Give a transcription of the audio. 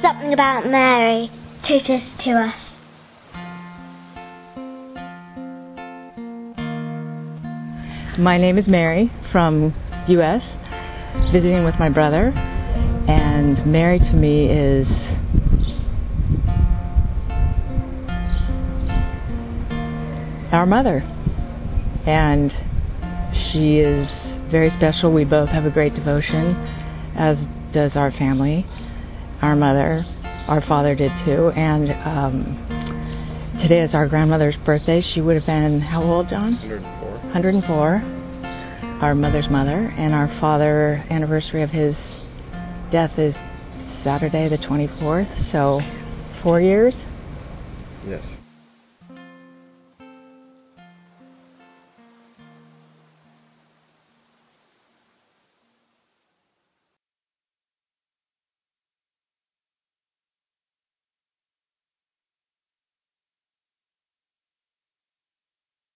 Something about Mary teaches to us. My name is Mary from U.S., visiting with my brother, and Mary to me is our mother. And she is very special. We both have a great devotion, as does our family, our mother, our father did too. And um, today is our grandmother's birthday. She would have been how old, John? 104. 104. Our mother's mother, and our father anniversary of his death is Saturday the 24th. So four years. Yes.